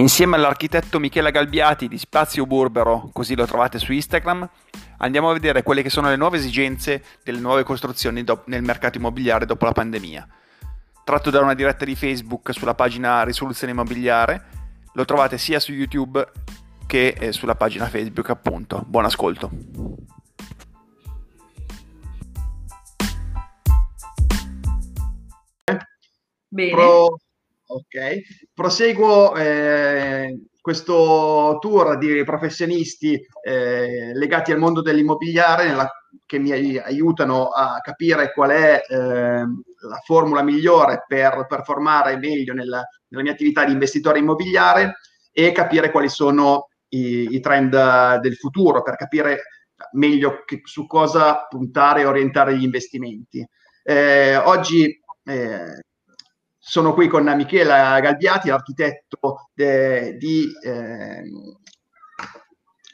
Insieme all'architetto Michela Galbiati di Spazio Burbero, così lo trovate su Instagram, andiamo a vedere quelle che sono le nuove esigenze delle nuove costruzioni do- nel mercato immobiliare dopo la pandemia. Tratto da una diretta di Facebook sulla pagina Risoluzione Immobiliare, lo trovate sia su YouTube che eh, sulla pagina Facebook appunto. Buon ascolto. Bene. Pro Ok, proseguo eh, questo tour di professionisti eh, legati al mondo dell'immobiliare nella, che mi aiutano a capire qual è eh, la formula migliore per performare meglio nella, nella, mia attività di investitore immobiliare e capire quali sono i, i trend del futuro per capire meglio che, su cosa puntare e orientare gli investimenti. Eh, oggi eh, sono qui con Michela Galbiati, architetto de, di eh,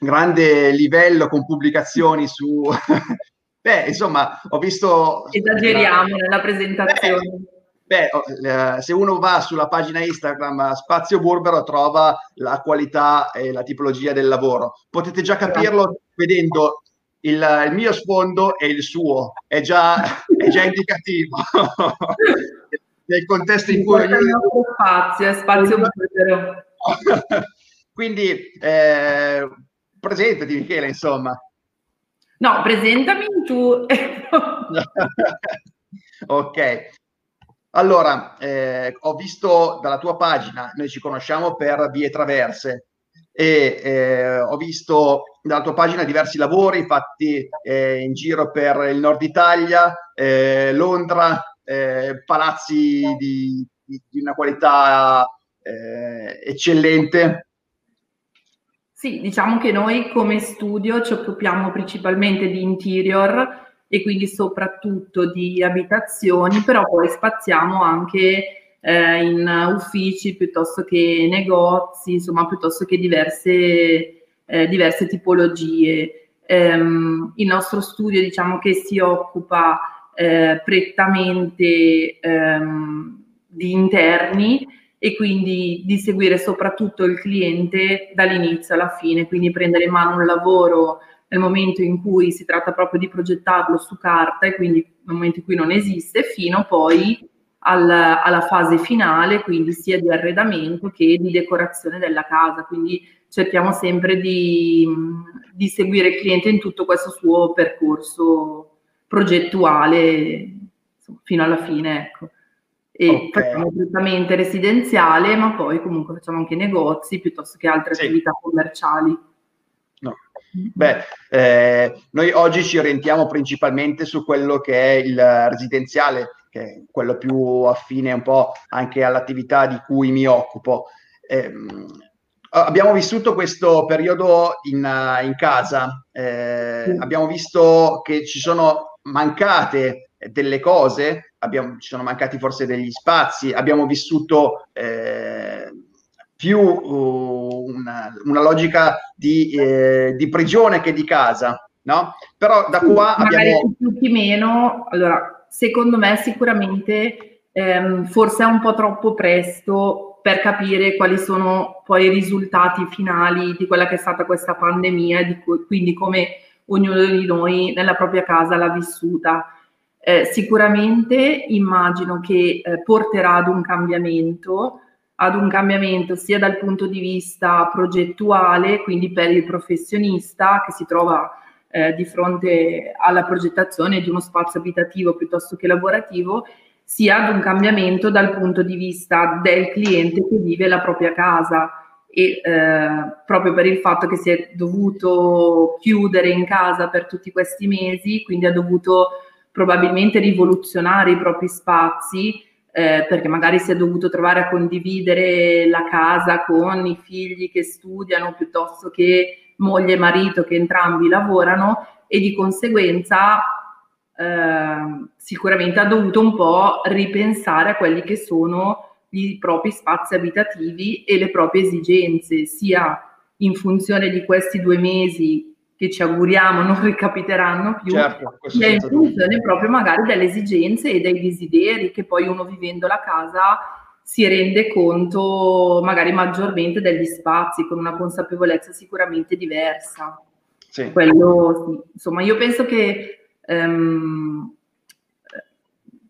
grande livello con pubblicazioni su... Beh, insomma, ho visto... Esageriamo nella presentazione. Beh, beh, se uno va sulla pagina Instagram Spazio Burbero trova la qualità e la tipologia del lavoro. Potete già capirlo vedendo il, il mio sfondo e il suo, è già, è già indicativo. nel contesto in cui... Io... spazio, spazio libero. Quindi eh, presentati Michele, insomma. No, presentami tu. ok. Allora, eh, ho visto dalla tua pagina, noi ci conosciamo per vie traverse, e eh, ho visto dalla tua pagina diversi lavori fatti eh, in giro per il nord Italia, eh, Londra, eh, palazzi di, di, una qualità eh, eccellente. Sì, diciamo che noi come studio ci occupiamo principalmente di interior e quindi soprattutto di abitazioni, però poi spaziamo anche eh, in uffici piuttosto che negozi, insomma, piuttosto che diverse, eh, diverse tipologie. Um, il nostro studio diciamo che si occupa eh, prettamente ehm, di interni e quindi di seguire soprattutto il cliente dall'inizio alla fine, quindi prendere in mano un lavoro nel momento in cui si tratta proprio di progettarlo su carta e quindi nel momento in cui non esiste, fino poi al, alla fase finale, quindi sia di arredamento che di decorazione della casa. Quindi cerchiamo sempre di, di seguire il cliente in tutto questo suo percorso progettuale insomma, fino alla fine, ecco. E okay. facciamo prettamente residenziale, ma poi comunque facciamo anche negozi piuttosto che altre sì. attività commerciali. No. Beh, eh, noi oggi ci orientiamo principalmente su quello che è il residenziale, che è quello più affine un po' anche all'attività di cui mi occupo. Eh, abbiamo vissuto questo periodo in, in casa, eh, sì. abbiamo visto che ci sono mancate delle cose, abbiamo, ci sono mancati forse degli spazi, abbiamo vissuto eh, più uh, una, una, logica di, eh, di, prigione che di casa, no? Però da qua sì, abbiamo... più che meno, allora, secondo me sicuramente ehm, forse è un po' troppo presto per capire quali sono poi i risultati finali di quella che è stata questa pandemia, di cui, quindi come ognuno di noi nella propria casa l'ha vissuta. Eh, sicuramente immagino che eh, porterà ad un cambiamento, ad un cambiamento sia dal punto di vista progettuale, quindi per il professionista che si trova eh, di fronte alla progettazione di uno spazio abitativo piuttosto che lavorativo, sia ad un cambiamento dal punto di vista del cliente che vive la propria casa e eh, proprio per il fatto che si è dovuto chiudere in casa per tutti questi mesi, quindi ha dovuto probabilmente rivoluzionare i propri spazi eh, perché magari si è dovuto trovare a condividere la casa con i figli che studiano piuttosto che moglie e marito che entrambi lavorano e di conseguenza eh, sicuramente ha dovuto un po' ripensare a quelli che sono i propri spazi abitativi e le proprie esigenze, sia in funzione di questi due mesi che ci auguriamo non ricapiteranno più, certo, sia in funzione proprio magari delle esigenze e dei desideri che poi uno vivendo la casa si rende conto magari maggiormente degli spazi con una consapevolezza sicuramente diversa. Sì. Quello. Insomma, io penso che um,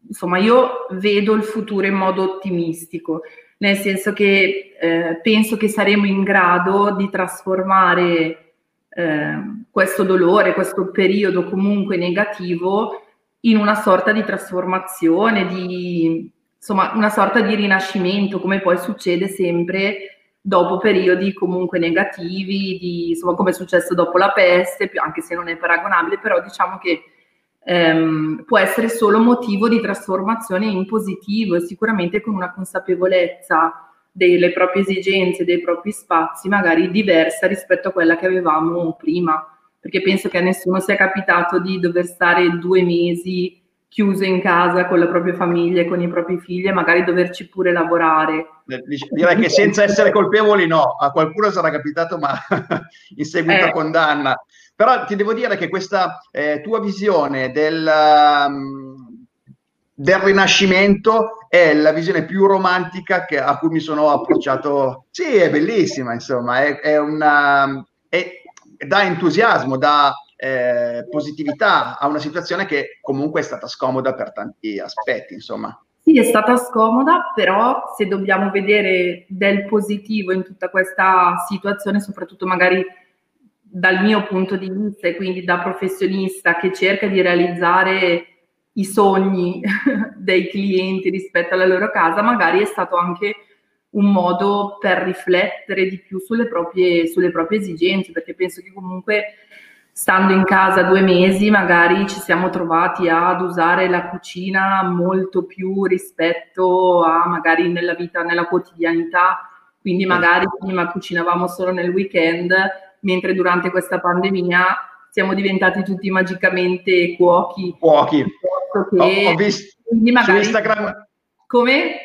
insomma, io vedo il futuro in modo ottimistico, nel senso che eh, penso che saremo in grado di trasformare eh, questo dolore, questo periodo comunque negativo in una sorta di trasformazione, di insomma una sorta di rinascimento, come poi succede sempre dopo periodi comunque negativi, di, insomma come è successo dopo la peste, anche se non è paragonabile, però diciamo che ehm, può essere solo motivo di trasformazione in positivo e sicuramente con una consapevolezza delle proprie esigenze, dei propri spazi, magari diversa rispetto a quella che avevamo prima, perché penso che a nessuno sia capitato di dover stare due mesi chiuso in casa con la propria famiglia e con i propri figli e magari doverci pure lavorare. Eh, direi che senza essere colpevoli no, a qualcuno sarà capitato ma in seguito eh. a condanna. Però ti devo dire che questa eh, tua visione del, um, del, rinascimento è la visione più romantica che, a cui mi sono approcciato. Sì, è bellissima, insomma, è, è una, è, dà entusiasmo, dà eh, positività a una situazione che comunque è stata scomoda per tanti aspetti, insomma. Sì, è stata scomoda, però se dobbiamo vedere del positivo in tutta questa situazione, soprattutto magari dal mio punto di vista e quindi da professionista che cerca di realizzare i sogni dei clienti rispetto alla loro casa, magari è stato anche un modo per riflettere di più sulle proprie, sulle proprie esigenze, perché penso che comunque stando in casa due mesi magari ci siamo trovati ad usare la cucina molto più rispetto a magari nella vita, nella quotidianità, quindi magari prima cucinavamo solo nel weekend mentre durante questa pandemia siamo diventati tutti magicamente cuochi. Cuochi. Che, ho, ho visto magari, su Instagram. Come?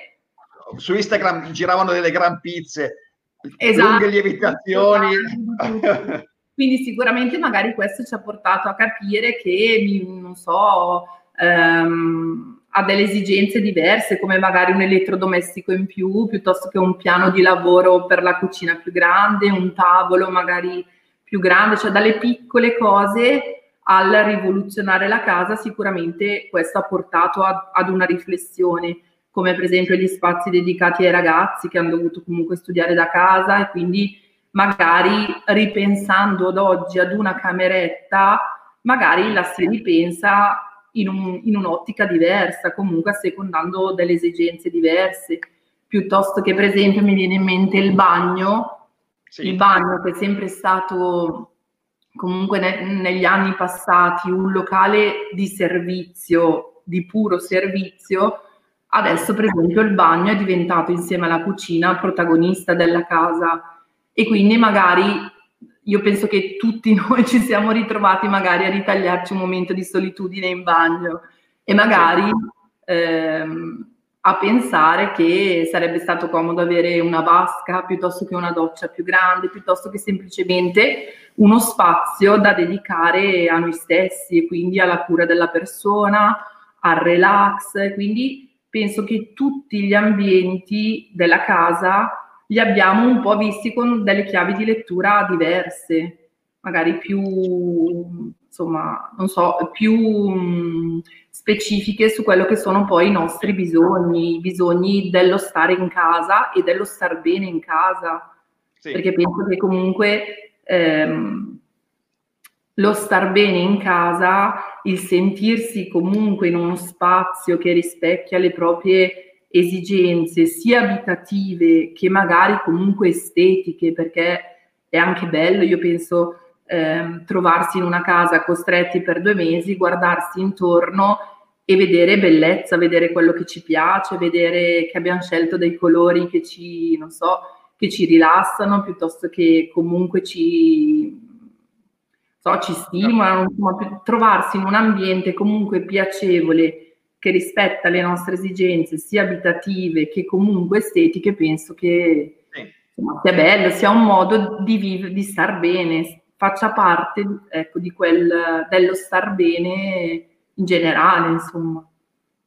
Su Instagram giravano delle gran pizze, esatto, lunghe lievitazioni. Esatto. Quindi sicuramente magari questo ci ha portato a capire che, non so, ehm, ha delle esigenze diverse, come magari un elettrodomestico in più, piuttosto che un piano di lavoro per la cucina più grande, un tavolo magari più grande, cioè dalle piccole cose al rivoluzionare la casa, sicuramente questo ha portato a, ad una riflessione, come per esempio gli spazi dedicati ai ragazzi che hanno dovuto comunque studiare da casa e quindi magari ripensando ad oggi ad una cameretta, magari la si ripensa in, un, in un'ottica diversa, comunque assecondando delle esigenze diverse, piuttosto che per esempio mi viene in mente il bagno, sì. il bagno che è sempre stato comunque ne, negli anni passati un locale di servizio, di puro servizio, adesso per esempio il bagno è diventato insieme alla cucina protagonista della casa. E quindi magari io penso che tutti noi ci siamo ritrovati magari a ritagliarci un momento di solitudine in bagno e magari ehm, a pensare che sarebbe stato comodo avere una vasca piuttosto che una doccia più grande, piuttosto che semplicemente uno spazio da dedicare a noi stessi e quindi alla cura della persona, al relax. Quindi penso che tutti gli ambienti della casa li abbiamo un po' visti con delle chiavi di lettura diverse, magari più, insomma, non so, più specifiche su quello che sono poi i nostri bisogni, i bisogni dello stare in casa e dello star bene in casa. Sì. Perché penso che comunque ehm, lo star bene in casa, il sentirsi comunque in uno spazio che rispecchia le proprie esigenze sia abitative che magari comunque estetiche, perché è anche bello, io penso, ehm, trovarsi in una casa costretti per due mesi, guardarsi intorno e vedere bellezza, vedere quello che ci piace, vedere che abbiamo scelto dei colori che ci, non so, che ci rilassano piuttosto che comunque ci, so, ci stimolano, insomma, trovarsi in un ambiente comunque piacevole che rispetta le nostre esigenze sia abitative che comunque estetiche, penso che insomma, sia bello, sia un modo di, vivere, di star bene, faccia parte ecco, di quel, dello star bene in generale, insomma.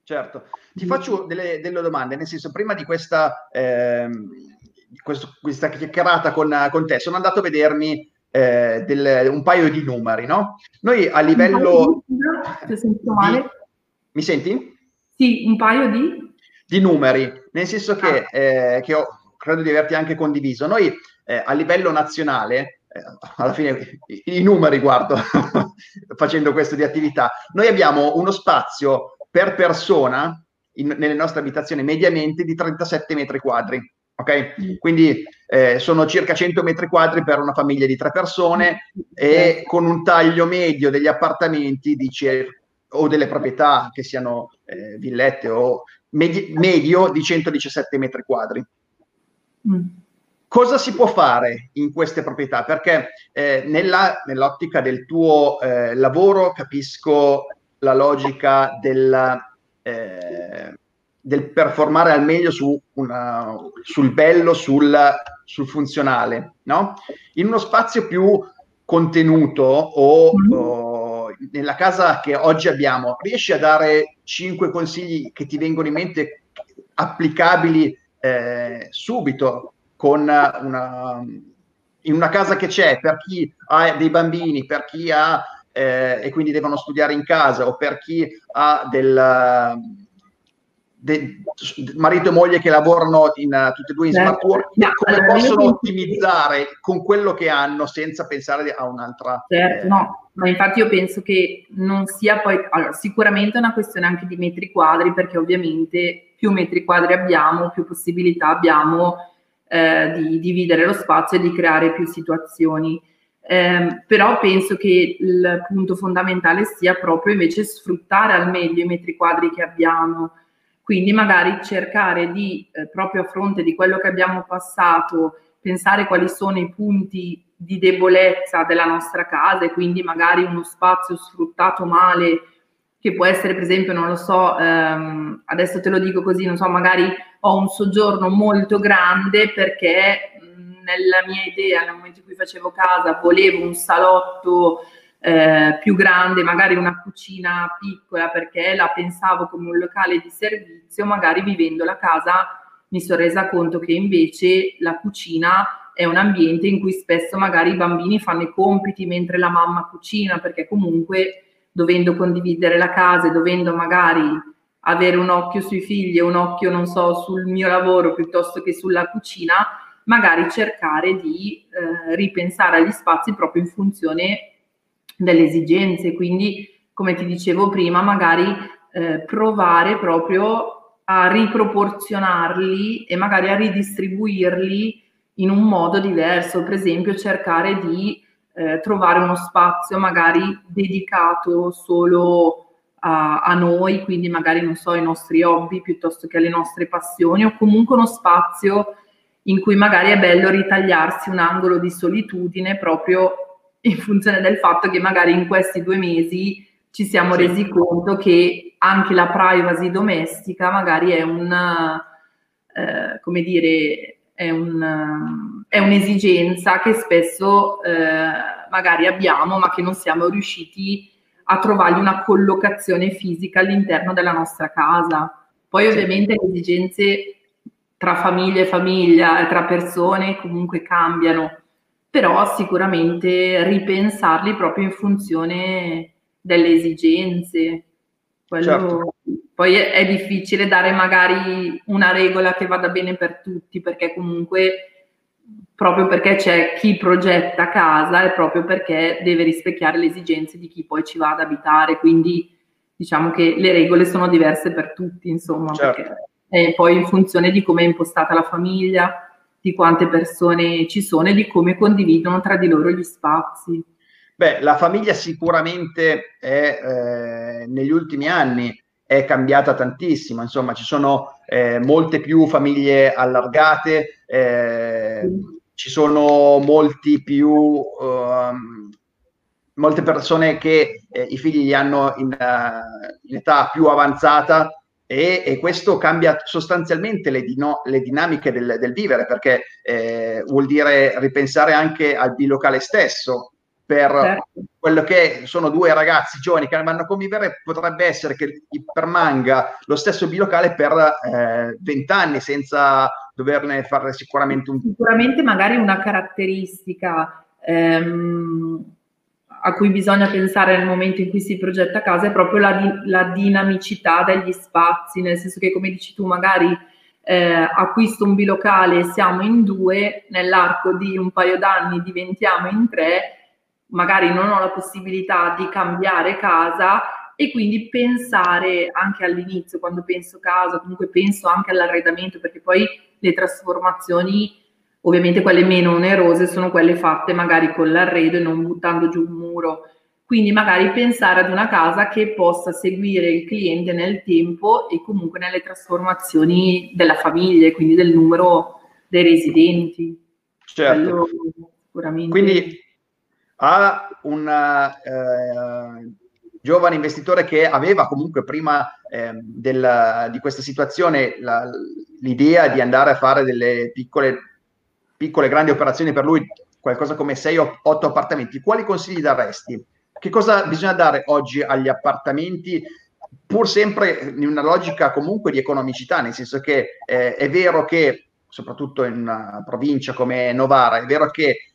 Certo, ti faccio delle, delle, domande, nel senso, prima di questa, eh, questo, questa chiacchierata con, con, te, sono andato a vedermi eh, del, un paio di numeri, no? Noi a livello... Di, mi senti? Sì, un paio di... Di numeri, nel senso che, ah. eh, che ho, credo di averti anche condiviso. Noi eh, a livello nazionale eh, alla fine i, i numeri guardo facendo questo di attività. Noi abbiamo uno spazio per persona in, nelle nostre abitazioni mediamente di 37 metri quadri. Ok? Mm. Quindi eh, sono circa 100 metri quadri per una famiglia di tre persone e con un taglio medio degli appartamenti di circa o delle proprietà che siano eh, villette o medi- medio di 117 metri quadri. Mm. Cosa si può fare in queste proprietà? Perché eh, nella, nell'ottica del tuo eh, lavoro capisco la logica del, eh, del performare al meglio su una, sul bello, sul, sul funzionale, no? In uno spazio più contenuto o, mm-hmm. o, nella casa che oggi abbiamo, riesci a dare cinque consigli che ti vengono in mente applicabili eh, subito con una, in una casa che c'è per chi ha dei bambini, per chi ha eh, e quindi devono studiare in casa o per chi ha del, de, marito e moglie che lavorano in, uh, tutti e due in certo. smart work, no, come allora, possono ottimizzare con quello che hanno senza pensare a un'altra... Certo, eh, no, ma infatti io penso che non sia poi... Allora, sicuramente è una questione anche di metri quadri, perché ovviamente più metri quadri abbiamo, più possibilità abbiamo eh, di dividere lo spazio e di creare più situazioni. Eh, però penso che il punto fondamentale sia proprio invece sfruttare al meglio i metri quadri che abbiamo, quindi magari cercare di, eh, proprio a fronte di quello che abbiamo passato, pensare quali sono i punti di debolezza della nostra casa e quindi magari uno spazio sfruttato male che può essere per esempio, non lo so, ehm, adesso te lo dico così, non so, magari ho un soggiorno molto grande perché nella mia idea, nel momento in cui facevo casa, volevo un salotto eh, più grande, magari una cucina piccola perché la pensavo come un locale di servizio, magari vivendo la casa mi sono resa conto che invece la cucina è un ambiente in cui spesso magari i bambini fanno i compiti mentre la mamma cucina, perché comunque dovendo condividere la casa e dovendo magari avere un occhio sui figli e un occhio, non so, sul mio lavoro piuttosto che sulla cucina, magari cercare di eh, ripensare agli spazi proprio in funzione delle esigenze. Quindi, come ti dicevo prima, magari eh, provare proprio a riproporzionarli e magari a ridistribuirli in un modo diverso, per esempio cercare di eh, trovare uno spazio magari dedicato solo a, a, noi, quindi magari non so, ai nostri hobby piuttosto che alle nostre passioni, o comunque uno spazio in cui magari è bello ritagliarsi un angolo di solitudine proprio in funzione del fatto che magari in questi due mesi ci siamo sì. resi conto che anche la privacy domestica magari è un, eh, come dire, è, un, è un'esigenza che spesso eh, magari abbiamo, ma che non siamo riusciti a trovargli una collocazione fisica all'interno della nostra casa. Poi ovviamente le esigenze tra famiglia e famiglia tra persone comunque cambiano, però sicuramente ripensarli proprio in funzione delle esigenze. Quello, certo. Poi è, è, difficile dare magari una regola che vada bene per tutti, perché comunque proprio perché c'è chi progetta casa e proprio perché deve rispecchiare le esigenze di chi poi ci va ad abitare, quindi diciamo che le regole sono diverse per tutti, insomma, certo. è poi in funzione di come è impostata la famiglia, di quante persone ci sono e di come condividono tra di loro gli spazi. Beh, la famiglia sicuramente è, eh, negli ultimi anni è cambiata tantissimo, insomma ci sono eh, molte più famiglie allargate, eh, ci sono molti più, um, molte persone che eh, i figli li hanno in, uh, in età più avanzata e, e, questo cambia sostanzialmente le, dino, le dinamiche del, del, vivere perché eh, vuol dire ripensare anche al bilocale stesso per certo. quello che sono due ragazzi giovani che vanno a convivere, potrebbe essere che permanga lo stesso bilocale per eh, vent'anni senza doverne fare sicuramente un... Sicuramente magari una caratteristica ehm, a cui bisogna pensare nel momento in cui si progetta casa è proprio la, la dinamicità degli spazi, nel senso che come dici tu magari eh, acquisto un bilocale e siamo in due, nell'arco di un paio d'anni diventiamo in tre, magari non ho la possibilità di cambiare casa e quindi pensare anche all'inizio, quando penso casa, comunque penso anche all'arredamento, perché poi le trasformazioni, ovviamente quelle meno onerose, sono quelle fatte magari con l'arredo e non buttando giù un muro. Quindi magari pensare ad una casa che possa seguire il cliente nel tempo e comunque nelle trasformazioni della famiglia, quindi del numero dei residenti. Certo. sicuramente. Quindi a un eh, giovane investitore che aveva comunque prima eh, del, di questa situazione la, l'idea di andare a fare delle piccole, piccole, grandi operazioni per lui, qualcosa come 6 o 8 appartamenti, quali consigli daresti? Che cosa bisogna dare oggi agli appartamenti? Pur sempre in una logica comunque di economicità, nel senso che eh, è vero che, soprattutto in una provincia come Novara, è vero che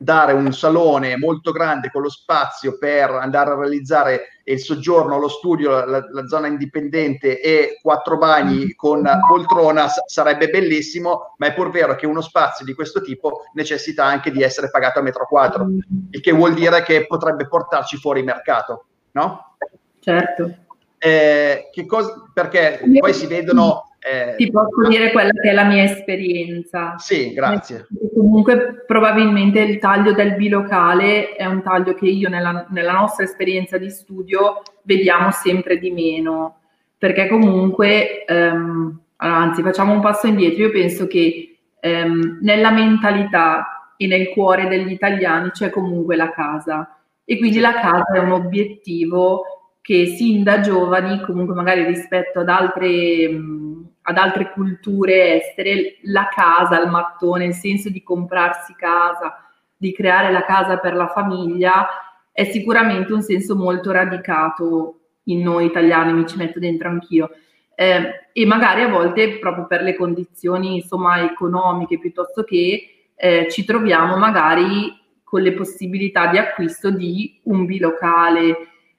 dare un salone molto grande con lo spazio per andare a realizzare il soggiorno, lo studio, la, la zona indipendente e quattro bagni con poltrona s- sarebbe bellissimo, ma è pur vero che uno spazio di questo tipo necessita anche di essere pagato a metro quadro, il che vuol dire che potrebbe portarci fuori mercato, no? Certo. Eh, che cosa, perché poi si vedono eh, Ti posso no. dire quella che è la mia esperienza. Sì, grazie. Comunque probabilmente il taglio del bilocale è un taglio che io nella, nella nostra esperienza di studio vediamo sempre di meno, perché comunque, ehm, anzi facciamo un passo indietro, io penso che ehm, nella mentalità e nel cuore degli italiani c'è comunque la casa e quindi la casa è un obiettivo che sin da giovani, comunque magari rispetto ad altre... Mh, ad altre culture estere, la casa, il mattone, il senso di comprarsi casa, di creare la casa per la famiglia, è sicuramente un senso molto radicato in noi italiani, mi ci metto dentro anch'io. Eh, e magari a volte proprio per le condizioni insomma economiche piuttosto che eh, ci troviamo magari con le possibilità di acquisto di un bilocale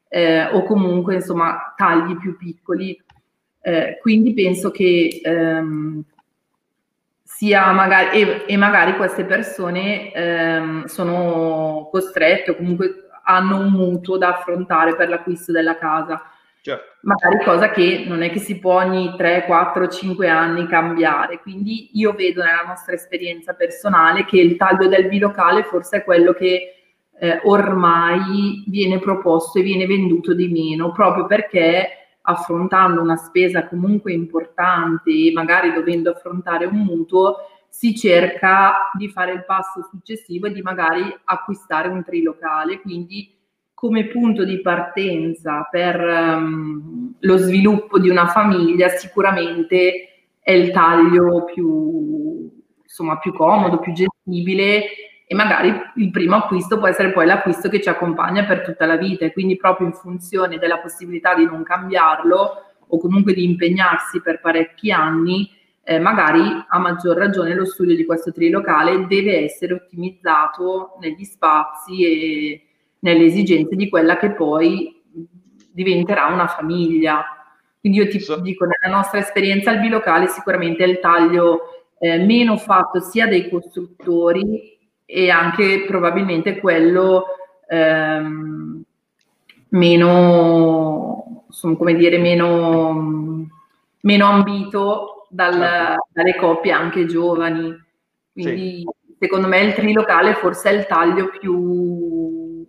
eh, o comunque insomma tagli più piccoli eh, quindi penso che ehm, sia magari, e, e, magari queste persone ehm, sono costrette o comunque hanno un mutuo da affrontare per l'acquisto della casa. Certo. Magari cosa che non è che si può ogni 3, 4, 5 anni cambiare. Quindi io vedo nella nostra esperienza personale che il taglio del bilocale forse è quello che eh, ormai viene proposto e viene venduto di meno, proprio perché affrontando una spesa comunque importante e magari dovendo affrontare un mutuo, si cerca di fare il passo successivo e di magari acquistare un trilocale. Quindi come punto di partenza per um, lo sviluppo di una famiglia sicuramente è il taglio più, insomma, più comodo, più gestibile e magari il primo acquisto può essere poi l'acquisto che ci accompagna per tutta la vita e quindi proprio in funzione della possibilità di non cambiarlo o comunque di impegnarsi per parecchi anni, eh, magari a maggior ragione lo studio di questo trilocale deve essere ottimizzato negli spazi e nelle esigenze di quella che poi diventerà una famiglia. Quindi io ti dico, nella nostra esperienza il bilocale sicuramente è il taglio eh, meno fatto sia dai costruttori e anche probabilmente quello ehm, meno, insomma, come dire, meno, meno ambito dal, certo. dalle coppie anche giovani. Quindi sì. secondo me il trilocale forse è il taglio più...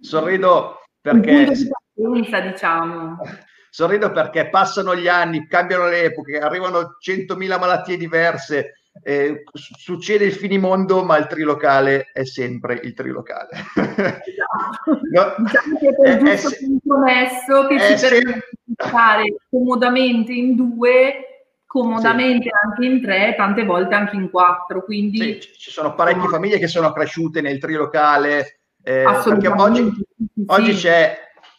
Sorrido perché... Pensa, diciamo. Sorrido perché passano gli anni, cambiano le epoche, arrivano 100.000 malattie diverse, eh, succede il finimondo, ma il trilocale è sempre il trilocale. Esatto. no, diciamo che per è, giusto è, compromesso che ci permette di stare comodamente in due comodamente sì. anche in tre, tante volte anche in quattro. Quindi sì, ci sono parecchie no. famiglie che sono cresciute nel trilocale. Eh, perché oggi, sì. oggi c'è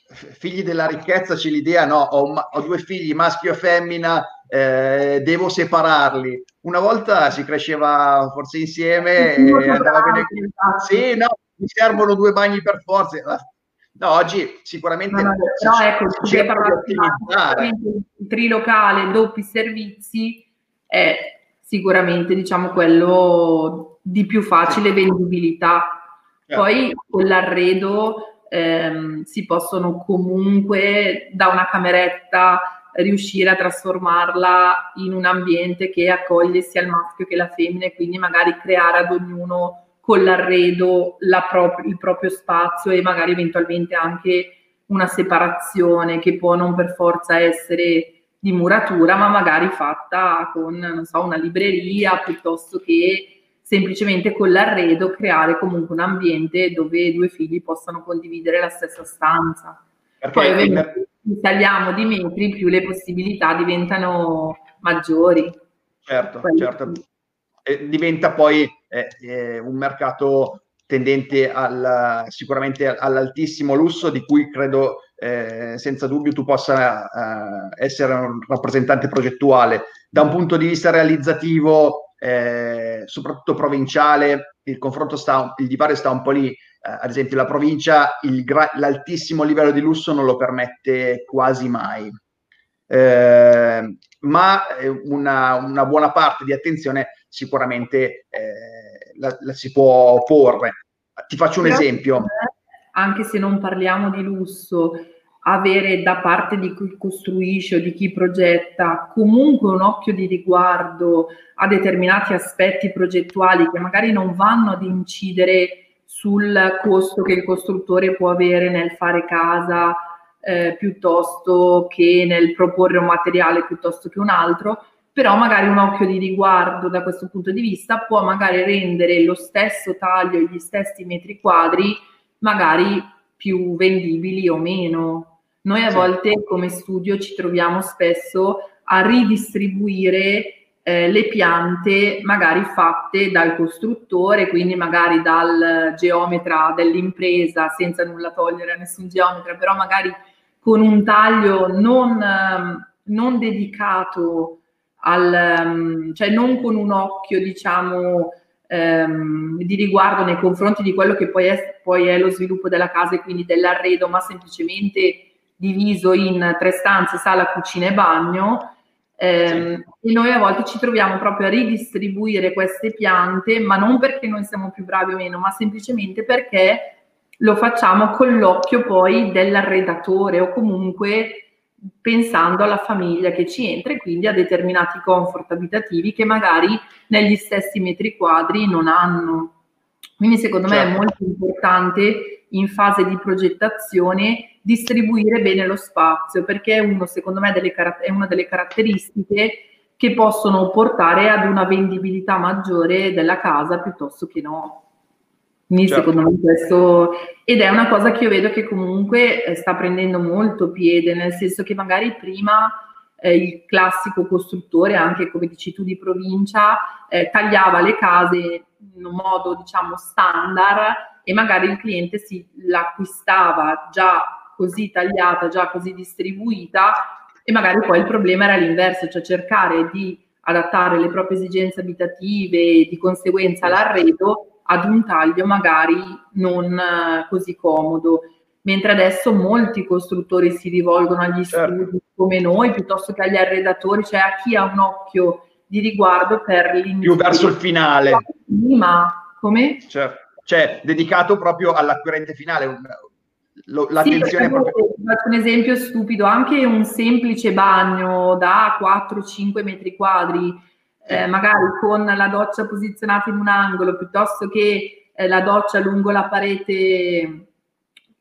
figli della ricchezza, c'è l'idea, no, ho, ho due figli, maschio e femmina, eh, devo separarli. Una volta si cresceva forse insieme e andava bene. Sì, no, mi servono due bagni per forza. No, oggi sicuramente no, no, però ecco, il trilocale, doppi servizi è sicuramente diciamo quello di più facile vendibilità. Certo. Poi con l'arredo ehm, si possono comunque da una cameretta riuscire a trasformarla in un ambiente che accoglie sia il maschio che la femmina e quindi magari creare ad ognuno con l'arredo pro- il proprio spazio e magari eventualmente anche una separazione che può non per forza essere di muratura, ma magari fatta con, non so, una libreria piuttosto che semplicemente con l'arredo creare comunque un ambiente dove i due figli possano condividere la stessa stanza. Perché Poi ovviamente più tagliamo di metri, più le possibilità diventano maggiori. Certo, Poi, certo. E diventa poi è, è un mercato tendente al, sicuramente all'altissimo lusso di cui credo eh, senza dubbio tu possa eh, essere un rappresentante progettuale. Da un punto di vista realizzativo, eh, soprattutto provinciale, il confronto sta, il divario sta un po' lì. Eh, ad esempio, la provincia, gra- l'altissimo livello di lusso non lo permette quasi mai. Eh, ma eh, una, una, buona parte di attenzione sicuramente eh, la, la, si può porre. Ti faccio un esempio. Anche se non parliamo di lusso, avere da parte di chi costruisce o di chi progetta comunque un occhio di riguardo a determinati aspetti progettuali che magari non vanno ad incidere sul costo che il costruttore può avere nel fare casa eh, piuttosto che nel proporre un materiale piuttosto che un altro, però magari un occhio di riguardo da questo punto di vista può magari rendere lo stesso taglio e gli stessi metri quadri magari più vendibili o meno. Noi a sì. volte come studio ci troviamo spesso a ridistribuire eh, le piante magari fatte dal costruttore, quindi magari dal geometra dell'impresa, senza nulla togliere a nessun geometra, però magari con un taglio non, ehm, non dedicato al, ehm, cioè non con un occhio, diciamo, ehm, di riguardo nei confronti di quello che poi è, poi è lo sviluppo della casa e quindi dell'arredo, ma semplicemente diviso in tre stanze, sala, cucina e bagno. Eh, sì. E noi a volte ci troviamo proprio a ridistribuire queste piante, ma non perché noi siamo più bravi o meno, ma semplicemente perché lo facciamo con l'occhio poi dell'arredatore o comunque pensando alla famiglia che ci entra e quindi a determinati comfort abitativi che magari negli stessi metri quadri non hanno. Quindi secondo certo. me è certo. molto importante in fase di progettazione distribuire bene lo spazio perché è, uno, secondo me delle, è una delle caratteristiche che possono portare ad una vendibilità maggiore della casa piuttosto che no. Quindi certo. secondo me questo, ed è una cosa che io vedo che comunque eh, sta prendendo molto piede, nel senso che magari prima eh, il classico costruttore, anche come dici tu di provincia, eh, tagliava le case in un modo diciamo standard e magari il cliente si l'acquistava già così tagliata, già così distribuita e magari poi il problema era l'inverso, cioè cercare di adattare le proprie esigenze abitative e di conseguenza l'arredo ad un taglio magari non eh, così comodo. Mentre adesso molti costruttori si rivolgono agli certo. studi come noi piuttosto che agli arredatori, cioè a chi ha un occhio di riguardo per l'inizio. Più verso il finale. Ma come? Certo. Cioè, dedicato proprio all'acquirente finale, l'attenzione sì, proprio... Faccio un esempio stupido, anche un semplice bagno da 4-5 metri quadri eh, magari con la doccia posizionata in un angolo piuttosto che eh, la doccia lungo la parete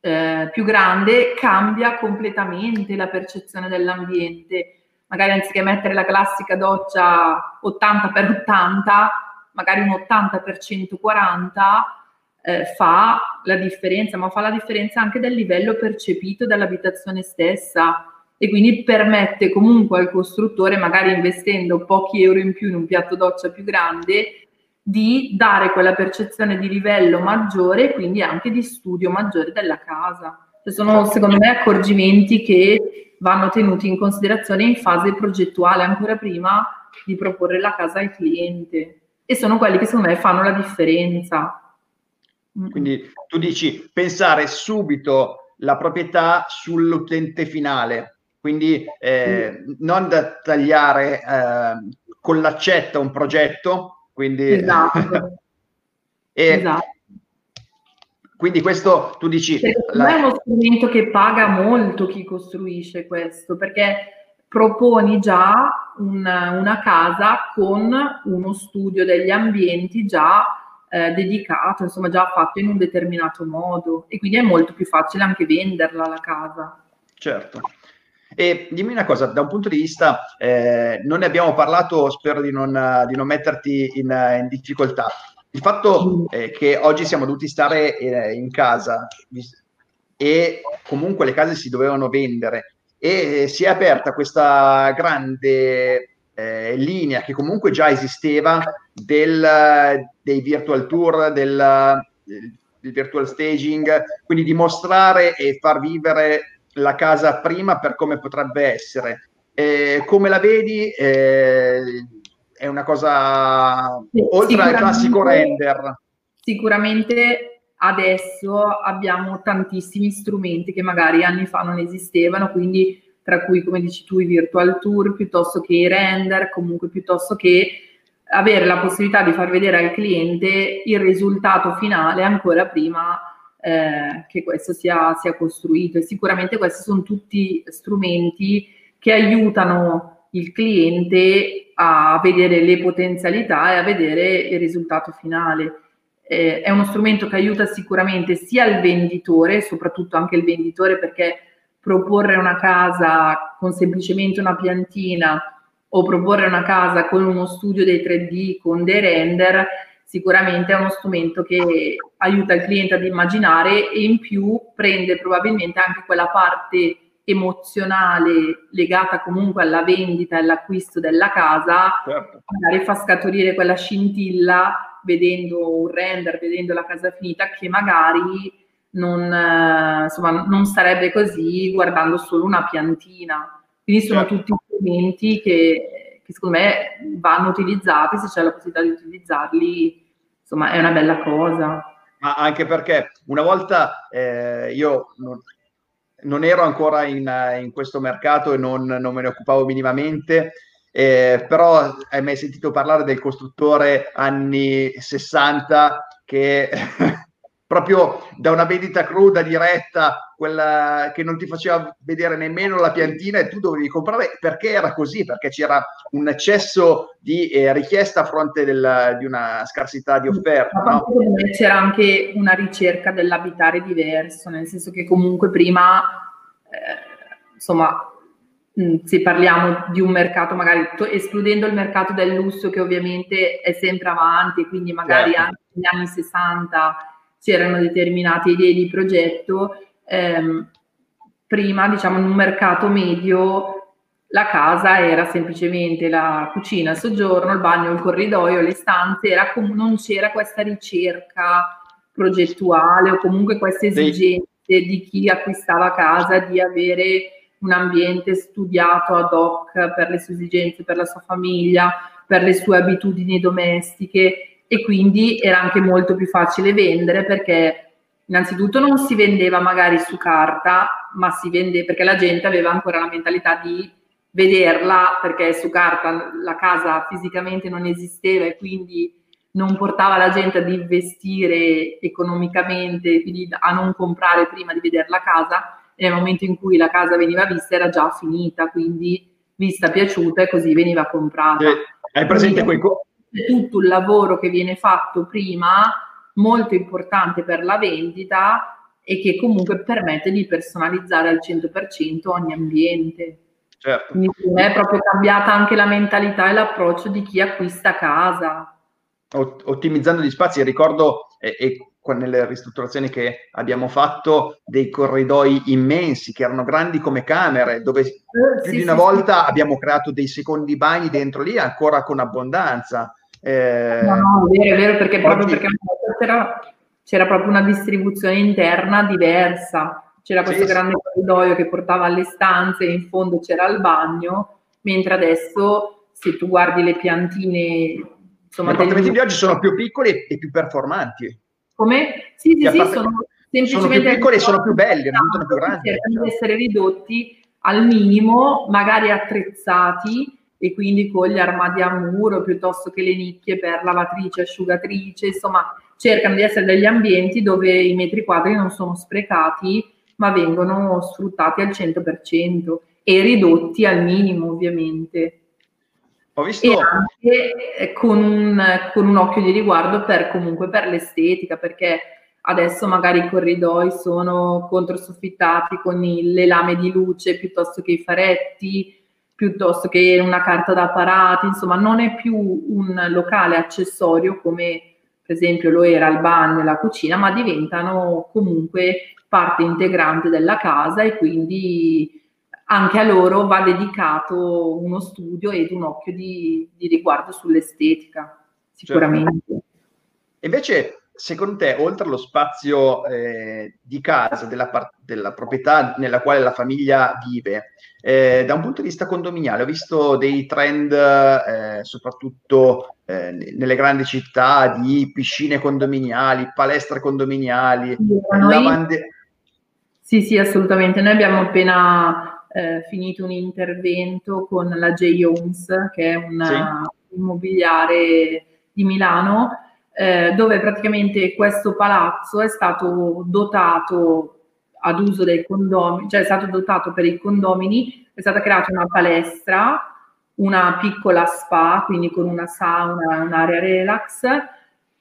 eh, più grande, cambia completamente la percezione dell'ambiente. Magari anziché mettere la classica doccia 80 x 80, magari un 80 x 140 eh, fa la differenza, ma fa la differenza anche del livello percepito dall'abitazione stessa e quindi permette comunque al costruttore, magari investendo pochi euro in più in un piatto doccia più grande, di dare quella percezione di livello maggiore e quindi anche di studio maggiore della casa. Cioè sono secondo me accorgimenti che vanno tenuti in considerazione in fase progettuale, ancora prima di proporre la casa al cliente. E sono quelli che secondo me fanno la differenza. Quindi tu dici pensare subito la proprietà sull'utente finale, quindi eh, non da tagliare eh, con l'accetta un progetto, quindi... Esatto. e, esatto. Quindi questo tu dici... Secondo la... è uno strumento che paga molto chi costruisce questo, perché proponi già una, una casa con uno studio degli ambienti già eh, dedicato, insomma già fatto in un determinato modo e quindi è molto più facile anche venderla la casa. Certo. E dimmi una cosa, da un punto di vista, eh, non ne abbiamo parlato, spero di non, di non metterti in, in, difficoltà. Il fatto eh, che oggi siamo dovuti stare eh, in casa e comunque le case si dovevano vendere e si è aperta questa grande eh, linea che comunque già esisteva del, dei virtual tour, del, del virtual staging, quindi di mostrare e far vivere la casa prima per come potrebbe essere. Eh, come la vedi? Eh, è una cosa oltre al classico render. Sicuramente adesso abbiamo tantissimi strumenti che magari anni fa non esistevano, quindi tra cui, come dici tu, i virtual tour piuttosto che i render, comunque piuttosto che avere la possibilità di far vedere al cliente il risultato finale ancora prima eh, che questo sia, sia costruito. E sicuramente questi sono tutti strumenti che aiutano il cliente a vedere le potenzialità e a vedere il risultato finale. Eh, è uno strumento che aiuta sicuramente sia il venditore, soprattutto anche il venditore, perché proporre una casa con semplicemente una piantina o proporre una casa con uno studio dei 3D, con dei render, sicuramente è uno strumento che aiuta il cliente ad immaginare e in più prende probabilmente anche quella parte emozionale legata comunque alla vendita e all'acquisto della casa, certo. magari fa scaturire quella scintilla vedendo un render, vedendo la casa finita che magari non, eh, insomma, non sarebbe così guardando solo una piantina. Quindi sono certo. tutti strumenti che che secondo me vanno utilizzati, se c'è la possibilità di utilizzarli, insomma è una bella cosa. Ma anche perché una volta eh, io non, non, ero ancora in, in questo mercato e non, non, me ne occupavo minimamente, eh, però hai mai sentito parlare del costruttore anni 60 che proprio da una vendita cruda diretta, quella che non ti faceva vedere nemmeno la piantina e tu dovevi comprare perché era così, perché c'era un eccesso di eh, richiesta a fronte del, di una scarsità di offerta. No? C'era anche una ricerca dell'abitare diverso, nel senso che comunque prima, eh, insomma, mm, se parliamo di un mercato magari escludendo il mercato del lusso che ovviamente è sempre avanti, quindi magari certo. anche negli anni 60 c'erano determinate idee di progetto, ehm, prima diciamo in un mercato medio la casa era semplicemente la cucina, il soggiorno, il bagno, il corridoio, le stanze, era com- non c'era questa ricerca progettuale o comunque queste esigenze di chi acquistava casa di avere un ambiente studiato ad hoc per le sue esigenze, per la sua famiglia, per le sue abitudini domestiche e quindi era anche molto più facile vendere perché innanzitutto non si vendeva magari su carta, ma si vende perché la gente aveva ancora la mentalità di vederla perché su carta la casa fisicamente non esisteva e quindi non portava la gente ad investire economicamente, quindi a non comprare prima di vedere la casa e nel momento in cui la casa veniva vista era già finita, quindi vista piaciuta e così veniva comprata. Eh, hai presente quei, co- tutto il lavoro che viene fatto prima, molto importante per la vendita e che comunque permette di personalizzare al 100% ogni ambiente. Certo. Quindi è proprio cambiata anche la mentalità e l'approccio di chi acquista casa. Ottimizzando gli spazi, ricordo, e, e nelle ristrutturazioni che abbiamo fatto dei corridoi immensi che erano grandi come camere, dove eh, più sì, di una sì, volta sì. abbiamo creato dei secondi bagni dentro lì ancora con abbondanza. Eh, no, no, è vero, è vero, perché proprio perché c'era, c'era proprio una distribuzione interna diversa. C'era questo grande corridoio che portava alle stanze e in fondo c'era il bagno, mentre adesso se tu guardi le piantine Insomma, Gli appartamenti di oggi sono più piccoli e più performanti. Come? Sì, sì, sì, sono semplicemente... Sono più piccoli e sono più belli, non sono più grandi. Cercano cioè. di essere ridotti al minimo, magari attrezzati e quindi con gli armadi a muro piuttosto che le nicchie per lavatrice, asciugatrice, insomma cercano di essere degli ambienti dove i metri quadri non sono sprecati ma vengono sfruttati al 100% e ridotti al minimo ovviamente. Ho visto... E anche eh, con un, con un occhio di riguardo per comunque per l'estetica, perché adesso magari i corridoi sono controsoffittati con i, le lame di luce piuttosto che i faretti, piuttosto che una carta da apparati, insomma non è più un locale accessorio come per esempio lo era il bagno e la cucina, ma diventano comunque parte integrante della casa e quindi anche a loro va dedicato uno studio ed un occhio di, di riguardo sull'estetica, sicuramente. Certo. Invece, secondo te, oltre allo spazio eh, di casa, della, par- della, proprietà nella quale la famiglia vive, eh, da un punto di vista condominiale, ho visto dei trend, eh, soprattutto eh, nelle grandi città, di piscine condominiali, palestre condominiali, noi... lavande... Sì, sì, assolutamente. Noi abbiamo appena eh, finito un intervento con la J. Homes, che è un sì. immobiliare di Milano, eh, dove praticamente questo palazzo è stato dotato ad uso dei condomini, cioè è stato dotato per i condomini, è stata creata una palestra, una piccola spa, quindi con una sauna, un'area relax,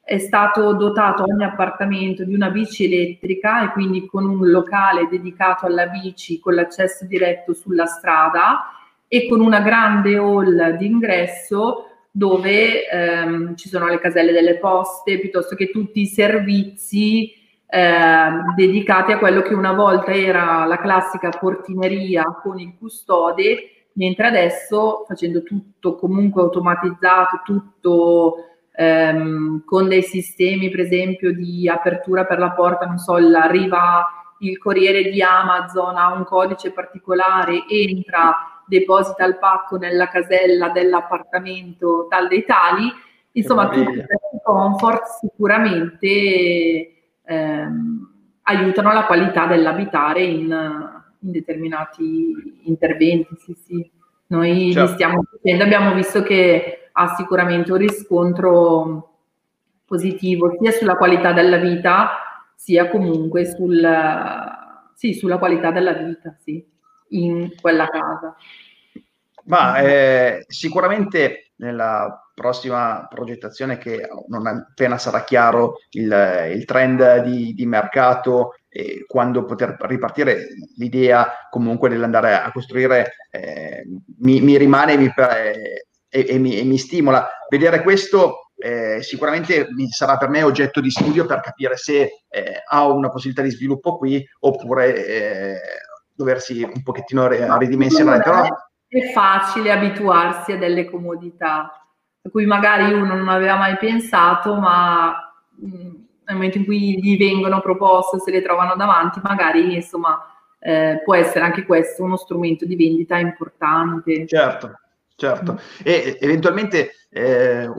è stato dotato ogni appartamento di una bici elettrica e quindi con un locale dedicato alla bici con l'accesso diretto sulla strada e con una grande hall d'ingresso dove ehm, ci sono le caselle delle poste piuttosto che tutti i servizi eh, dedicati a quello che una volta era la classica portineria con il custode, mentre adesso facendo tutto comunque automatizzato, tutto ehm, con dei sistemi, per esempio, di apertura per la porta, non so, arriva il corriere di Amazon ha un codice particolare, entra, deposita il pacco nella casella dell'appartamento tal dei tali, insomma tutti questi comfort sicuramente ehm, aiutano la qualità dell'abitare in, in determinati interventi. Sì, sì. Noi certo. li stiamo facendo, abbiamo visto che ha sicuramente un riscontro positivo sia sulla qualità della vita sia comunque sul, sì, sulla qualità della vita sì, in quella casa. Ma eh, sicuramente nella prossima progettazione che non appena sarà chiaro il, il trend di, di mercato e quando poter ripartire l'idea comunque dell'andare a costruire eh, mi, mi, rimane mi, eh, e, e, mi, e mi, stimola. Vedere questo eh, sicuramente sarà per me oggetto di studio per capire se eh, ha una possibilità di sviluppo qui oppure eh, doversi un pochettino ridimensionare. Però... È facile abituarsi a delle comodità a cui magari uno non aveva mai pensato, ma mh, nel momento in cui gli vengono proposte, se le trovano davanti, magari insomma eh, può essere anche questo uno strumento di vendita importante. Certo, Certo, mm. e eventualmente eh,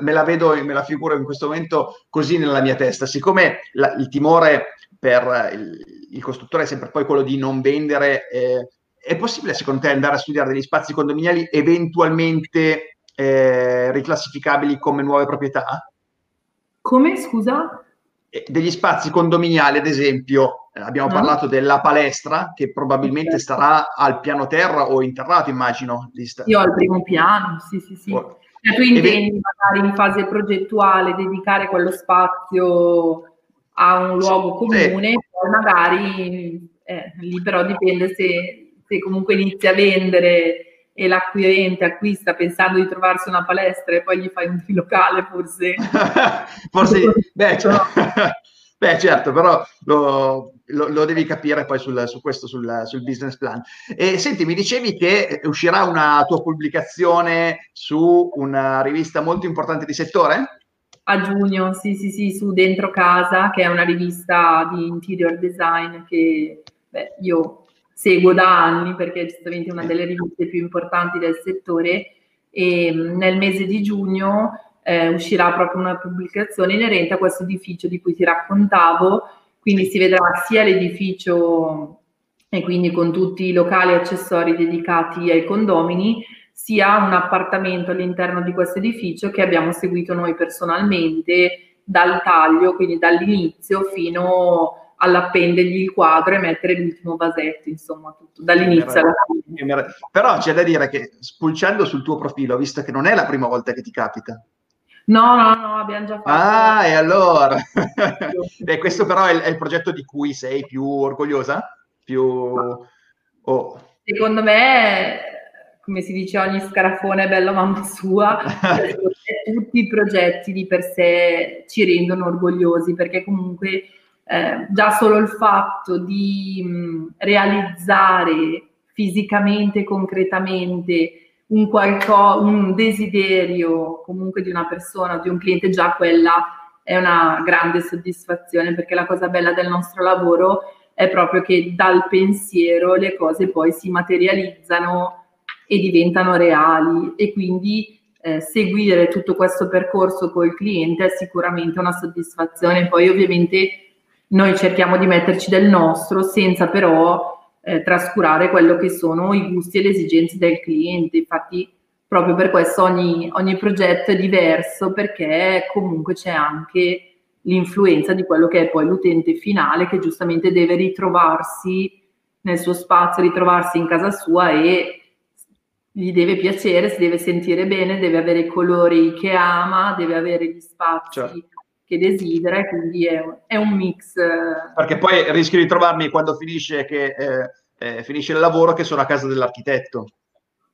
me la vedo, me la figuro in questo momento così nella mia testa, siccome la, il timore per il, il, costruttore è sempre poi quello di non vendere, eh, è possibile secondo te andare a studiare degli spazi condominiali eventualmente eh, riclassificabili come nuove proprietà? Come, scusa? degli spazi condominiali, ad esempio, eh, abbiamo mm. parlato della palestra che probabilmente okay. starà al piano terra o interrato, immagino. Io al primo piano, sì, sì, sì. Oh. Cioè, tu intendi magari in fase progettuale dedicare quello spazio a un luogo comune, sì. Poi magari eh, lì però dipende se, se comunque inizi a vendere e l'acquirente acquista pensando di trovarsi una palestra e poi gli fai un filocale forse forse beh, cioè, Beh, certo, però lo, lo, lo devi capire poi sul, su questo, sul, sul, business plan. E senti, mi dicevi che uscirà una tua pubblicazione su una rivista molto importante di settore? A giugno, sì, sì, sì, su Dentro Casa, che è una rivista di interior design che beh, io seguo da anni perché è giustamente una delle riviste più importanti del settore e nel mese di giugno eh, uscirà proprio una pubblicazione inerente a questo edificio di cui ti raccontavo, quindi si vedrà sia l'edificio e quindi con tutti i locali accessori dedicati ai condomini, sia un appartamento all'interno di questo edificio che abbiamo seguito noi personalmente dal taglio, quindi dall'inizio fino all'appendergli il quadro e mettere l'ultimo vasetto, insomma, tutto dall'inizio alla fine. Però c'è da dire che spulciando sul tuo profilo, visto che non è la prima volta che ti capita, No, no, no, abbiamo già fatto. Ah, e allora? Beh, questo però è il, è il, progetto di cui sei più orgogliosa? Più... Oh. Secondo me, come si dice, ogni scarafone è bello mamma sua. Cioè, tutti i progetti di per sé ci rendono orgogliosi perché comunque eh, già solo il fatto di mh, realizzare fisicamente, concretamente un, qualco, un desiderio comunque di una persona, di un cliente, già quella è una grande soddisfazione perché la cosa bella del nostro lavoro è proprio che dal pensiero le cose poi si materializzano e diventano reali e quindi eh, seguire tutto questo percorso col cliente è sicuramente una soddisfazione. Poi ovviamente noi cerchiamo di metterci del nostro senza però eh, trascurare quello che sono i gusti e le esigenze del cliente. Infatti, proprio per questo ogni, ogni progetto è diverso perché comunque c'è anche l'influenza di quello che è poi l'utente finale che giustamente deve ritrovarsi nel suo spazio, ritrovarsi in casa sua e gli deve piacere, si deve sentire bene, deve avere i colori che ama, deve avere gli spazi certo. che desidera e quindi è, è, un mix. Eh, Perché poi rischi di trovarmi quando finisce che eh, eh, finisce il lavoro che sono a casa dell'architetto.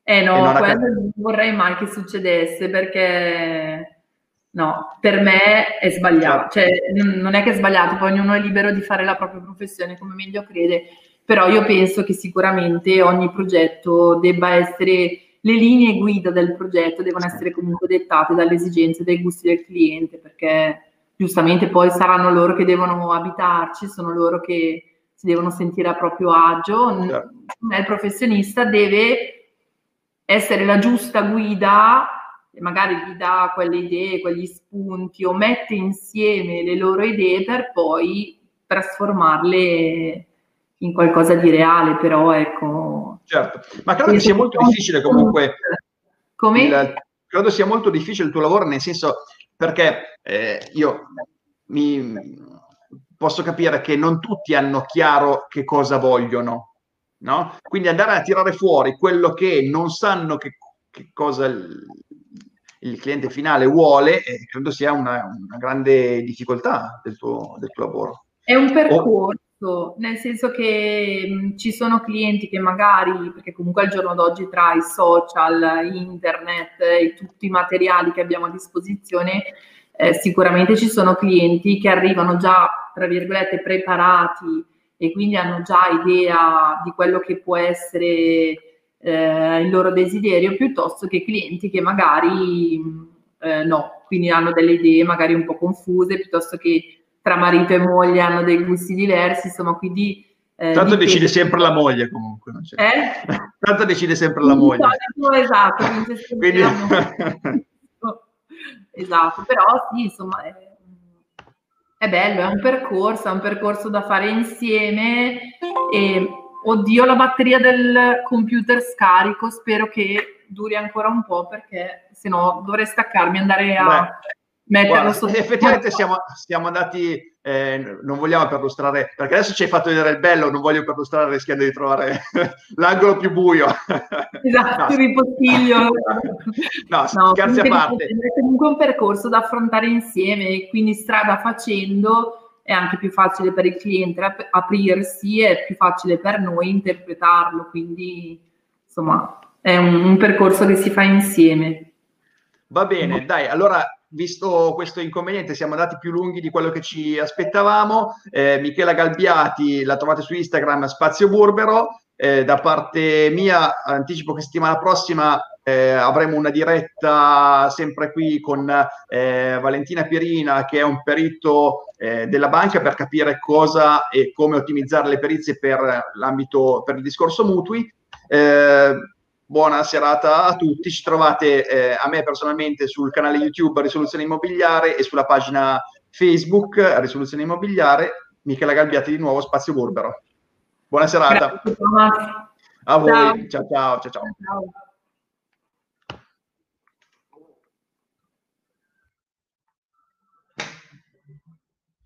Eh no, quello casa... non vorrei mai che succedesse perché no, per me è sbagliato, certo. cioè non è che è sbagliato, poi ognuno è libero di fare la propria professione come meglio crede, però io penso che sicuramente ogni progetto debba essere le linee guida del progetto devono essere comunque dettate dalle esigenze, dai gusti del cliente, perché giustamente poi saranno loro che devono abitarci, sono loro che si devono sentire a proprio agio. Certo. Il professionista deve essere la giusta guida, magari gli dà quelle idee, quegli spunti o mette insieme le loro idee per poi trasformarle in qualcosa di reale, però ecco. Certo, ma credo che sia molto difficile comunque. Come? Il, credo sia molto difficile il tuo lavoro, nel senso perché eh, io mi, posso capire che non tutti hanno chiaro che cosa vogliono, no? Quindi andare a tirare fuori quello che non sanno che, che cosa il, il, cliente finale vuole, eh, credo sia una, una grande difficoltà del tuo, del tuo, lavoro. È un percorso. Oh. Nel senso che mh, ci sono clienti che magari, perché comunque al giorno d'oggi tra i social, internet e tutti i materiali che abbiamo a disposizione, eh, sicuramente ci sono clienti che arrivano già, tra virgolette, preparati e quindi hanno già idea di quello che può essere eh, il loro desiderio, piuttosto che clienti che magari eh, no, quindi hanno delle idee magari un po' confuse, piuttosto che tra marito e moglie hanno dei gusti diversi, insomma, quindi... Eh, Tanto dipende. decide sempre la moglie comunque. Eh? Tanto decide sempre la moglie. Esatto, quindi... esatto, però sì, insomma, è, è, bello, è un percorso, è un percorso da fare insieme e oddio la batteria del computer scarico, spero che duri ancora un po' perché se no dovrei staccarmi e andare a Beh, guarda, sotto. Effettivamente siamo, siamo andati eh, non vogliamo perlustrare, perché adesso ci hai fatto vedere il bello, non voglio perlustrare rischiando di trovare l'angolo più buio. Esatto, no. ripostiglio. no, no, scherzi a parte. È comunque un percorso da affrontare insieme, quindi strada facendo è anche più facile per il cliente ap- aprirsi, è più facile per noi interpretarlo, quindi insomma è un, un percorso che si fa insieme. Va bene, dai, allora visto questo inconveniente, siamo andati più lunghi di quello che ci aspettavamo. Eh, Michela Galbiati la trovate su Instagram, Spazio Burbero. Eh, da parte mia, anticipo che settimana prossima eh, avremo una diretta sempre qui con eh, Valentina Pierina, che è un perito eh, della banca, per capire cosa e come ottimizzare le perizie per l'ambito, per il discorso mutui. Buona serata a tutti. Ci trovate eh, a me personalmente sul canale YouTube Risoluzione Immobiliare e sulla pagina Facebook Risoluzione Immobiliare. Michela Galbiati di nuovo, Spazio Burbero. Buona serata. Grazie, a voi. ciao ciao ciao. ciao. ciao.